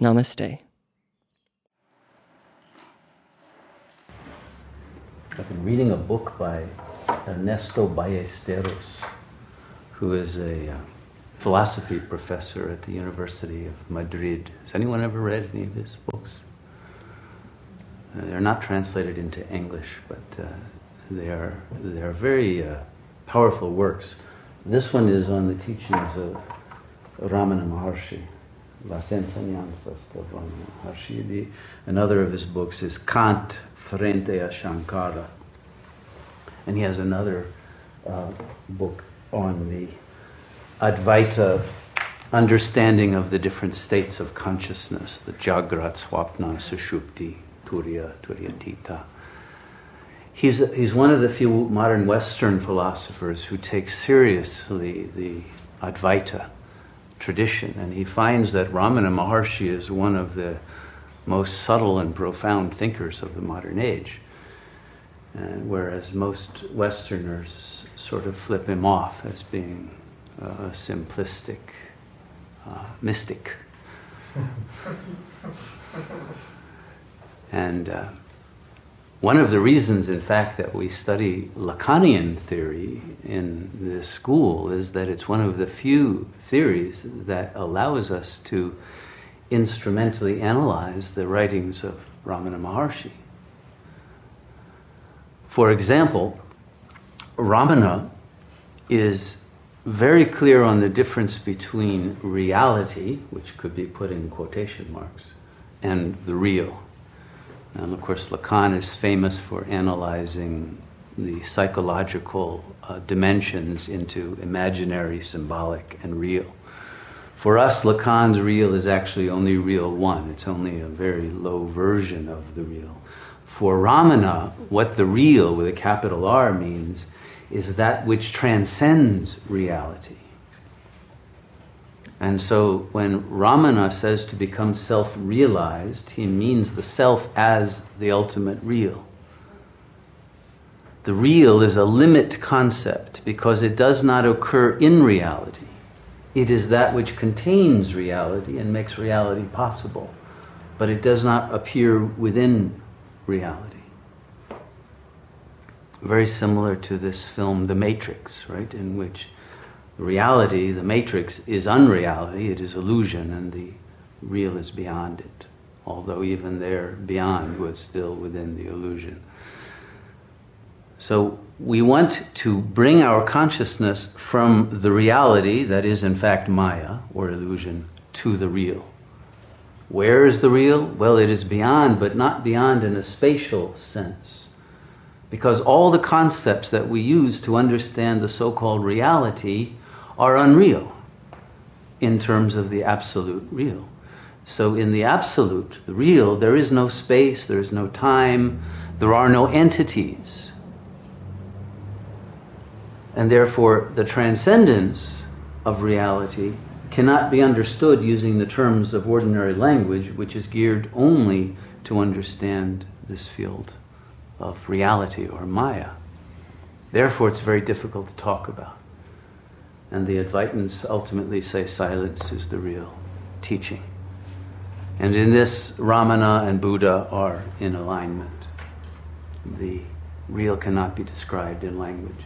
Namaste. I've been reading a book by Ernesto Ballesteros, who is a uh, philosophy professor at the University of Madrid. Has anyone ever read any of his books? Uh, they're not translated into English, but uh, they are they are very uh, powerful works. This one is on the teachings of Ramana Maharshi. Las Enseñanzas de Maharshi. Another of his books is Kant Frente a Shankara. And he has another uh, book on the Advaita understanding of the different states of consciousness, the Jagrat, Swapna, Sushupti, Turiya, Turiyatita. He's, he's one of the few modern Western philosophers who takes seriously the Advaita tradition. And he finds that Ramana Maharshi is one of the most subtle and profound thinkers of the modern age. And whereas most Westerners sort of flip him off as being a simplistic uh, mystic. and uh, one of the reasons, in fact, that we study Lacanian theory in this school is that it's one of the few theories that allows us to instrumentally analyze the writings of Ramana Maharshi. For example, Ramana is very clear on the difference between reality, which could be put in quotation marks, and the real. And of course, Lacan is famous for analyzing the psychological uh, dimensions into imaginary, symbolic, and real. For us, Lacan's real is actually only real one, it's only a very low version of the real. For Ramana, what the real with a capital R means is that which transcends reality. And so when Ramana says to become self realized, he means the self as the ultimate real. The real is a limit concept because it does not occur in reality. It is that which contains reality and makes reality possible, but it does not appear within reality. Very similar to this film, The Matrix, right, in which reality, the matrix, is unreality, it is illusion, and the real is beyond it. Although even there, beyond was still within the illusion. So we want to bring our consciousness from the reality that is, in fact, Maya or illusion to the real. Where is the real? Well, it is beyond, but not beyond in a spatial sense. Because all the concepts that we use to understand the so called reality are unreal in terms of the absolute real. So, in the absolute, the real, there is no space, there is no time, there are no entities. And therefore, the transcendence of reality cannot be understood using the terms of ordinary language, which is geared only to understand this field of reality or Maya. Therefore, it's very difficult to talk about. And the Advaitins ultimately say silence is the real teaching. And in this, Ramana and Buddha are in alignment. The real cannot be described in language.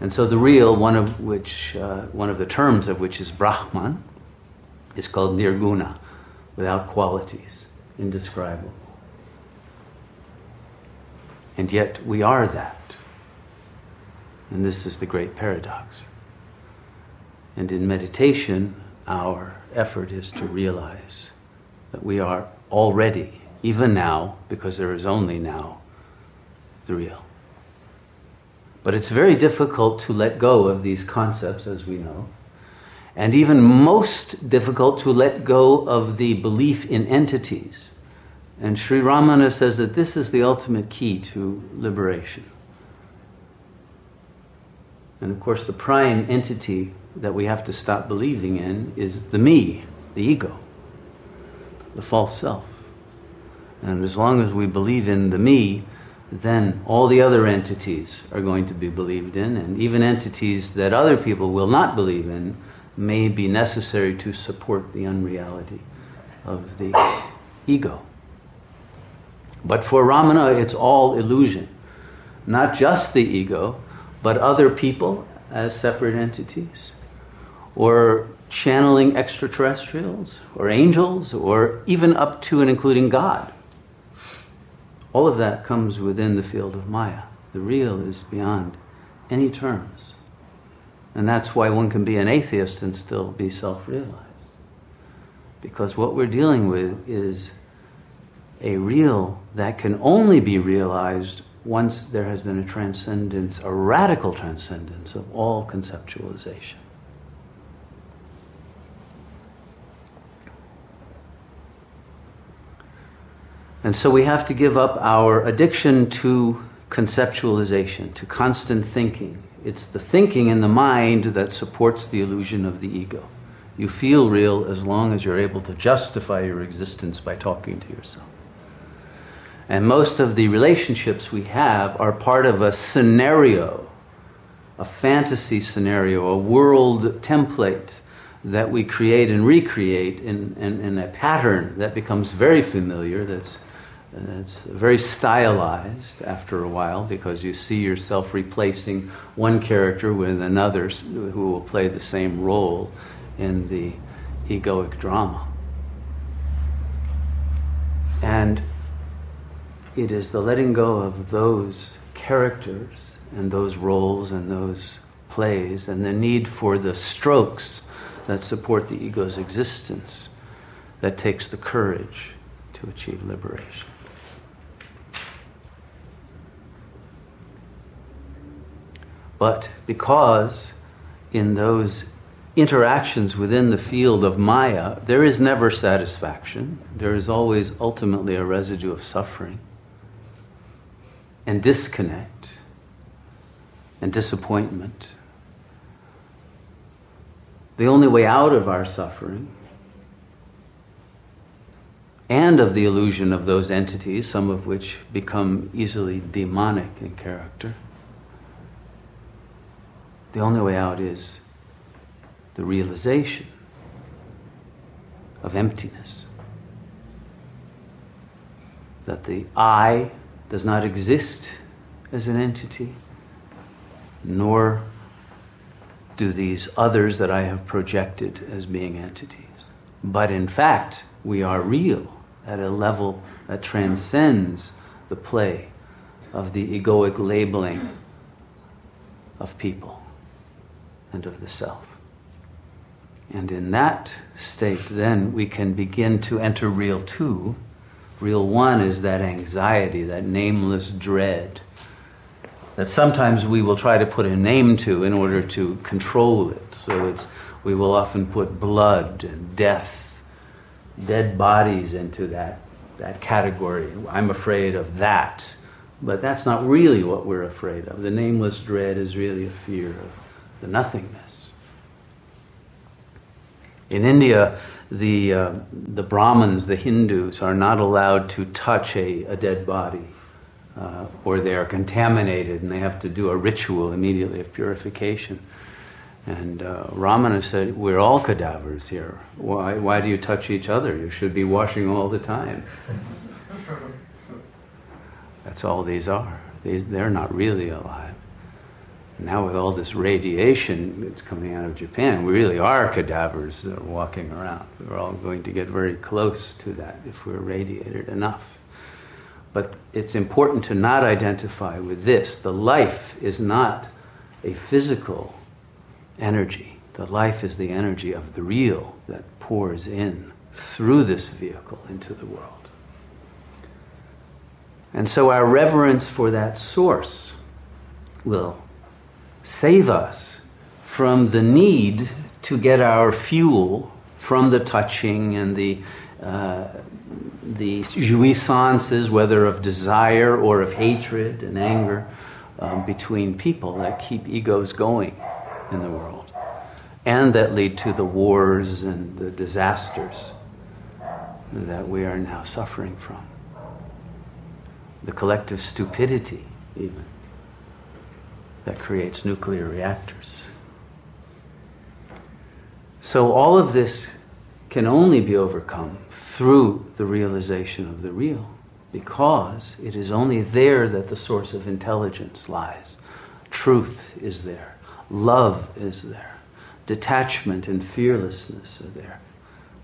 And so the real, one of which, uh, one of the terms of which is Brahman, is called nirguna, without qualities, indescribable. And yet we are that. And this is the great paradox. And in meditation, our effort is to realize that we are already, even now, because there is only now, the real. But it's very difficult to let go of these concepts, as we know. and even most difficult to let go of the belief in entities. And Sri Ramana says that this is the ultimate key to liberation. And of course, the prime entity that we have to stop believing in is the me, the ego, the false self. And as long as we believe in the me, then all the other entities are going to be believed in, and even entities that other people will not believe in may be necessary to support the unreality of the ego. But for Ramana, it's all illusion. Not just the ego, but other people as separate entities, or channeling extraterrestrials, or angels, or even up to and including God. All of that comes within the field of Maya. The real is beyond any terms. And that's why one can be an atheist and still be self realized. Because what we're dealing with is a real that can only be realized once there has been a transcendence, a radical transcendence of all conceptualization. And so we have to give up our addiction to conceptualization, to constant thinking. It's the thinking in the mind that supports the illusion of the ego. You feel real as long as you're able to justify your existence by talking to yourself. And most of the relationships we have are part of a scenario, a fantasy scenario, a world template that we create and recreate in, in, in a pattern that becomes very familiar, that's, that's very stylized after a while because you see yourself replacing one character with another who will play the same role in the egoic drama. And it is the letting go of those characters and those roles and those plays and the need for the strokes that support the ego's existence that takes the courage to achieve liberation. But because in those interactions within the field of Maya, there is never satisfaction, there is always ultimately a residue of suffering and disconnect and disappointment. The only way out of our suffering and of the illusion of those entities, some of which become easily demonic in character, the only way out is the realization of emptiness. That the I does not exist as an entity, nor do these others that I have projected as being entities. But in fact, we are real at a level that transcends the play of the egoic labeling of people and of the self. And in that state, then we can begin to enter real two Real one is that anxiety, that nameless dread that sometimes we will try to put a name to in order to control it. So it's, we will often put blood and death, dead bodies into that, that category. I'm afraid of that. But that's not really what we're afraid of. The nameless dread is really a fear of the nothingness. In India, the, uh, the Brahmins, the Hindus, are not allowed to touch a, a dead body, uh, or they are contaminated and they have to do a ritual immediately of purification. And uh, Ramana said, We're all cadavers here. Why, why do you touch each other? You should be washing all the time. That's all these are. These, they're not really alive now with all this radiation that's coming out of Japan, we really are cadavers that are walking around. We're all going to get very close to that if we're radiated enough. But it's important to not identify with this. The life is not a physical energy. The life is the energy of the real that pours in through this vehicle into the world. And so our reverence for that source will save us from the need to get our fuel from the touching and the uh, the jouissances, whether of desire or of hatred and anger, um, between people that keep egos going in the world, and that lead to the wars and the disasters that we are now suffering from. The collective stupidity, even, that creates nuclear reactors. So, all of this can only be overcome through the realization of the real, because it is only there that the source of intelligence lies. Truth is there, love is there, detachment and fearlessness are there,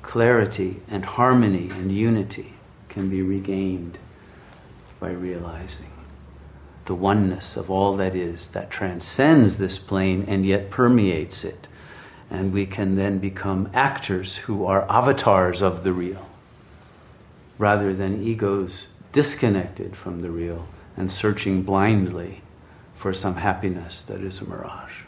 clarity and harmony and unity can be regained by realizing the oneness of all that is that transcends this plane and yet permeates it and we can then become actors who are avatars of the real rather than egos disconnected from the real and searching blindly for some happiness that is a mirage.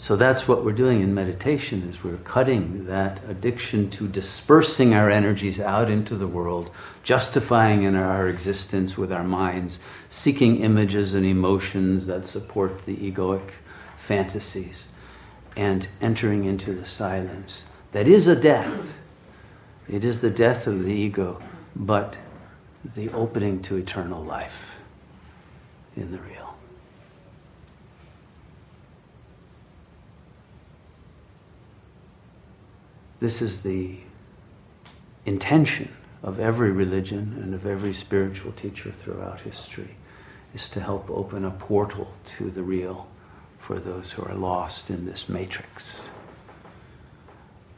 So that's what we're doing in meditation is we're cutting that addiction to dispersing our energies out into the world, justifying in our existence with our minds, seeking images and emotions that support the egoic fantasies, and entering into the silence. That is a death. It is the death of the ego, but the opening to eternal life in the real. This is the intention of every religion and of every spiritual teacher throughout history is to help open a portal to the real for those who are lost in this matrix.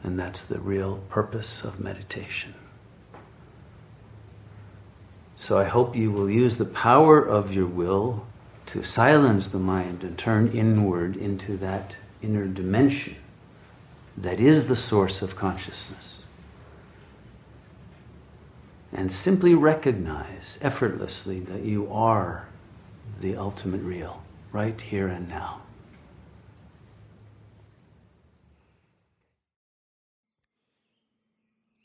And that's the real purpose of meditation. So I hope you will use the power of your will to silence the mind and turn inward into that inner dimension that is the source of consciousness. And simply recognize effortlessly that you are the ultimate real, right here and now.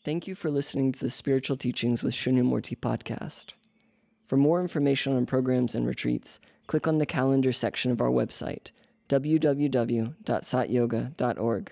Thank you for listening to the Spiritual Teachings with Shunyamurti podcast. For more information on programs and retreats, click on the calendar section of our website, www.satyoga.org.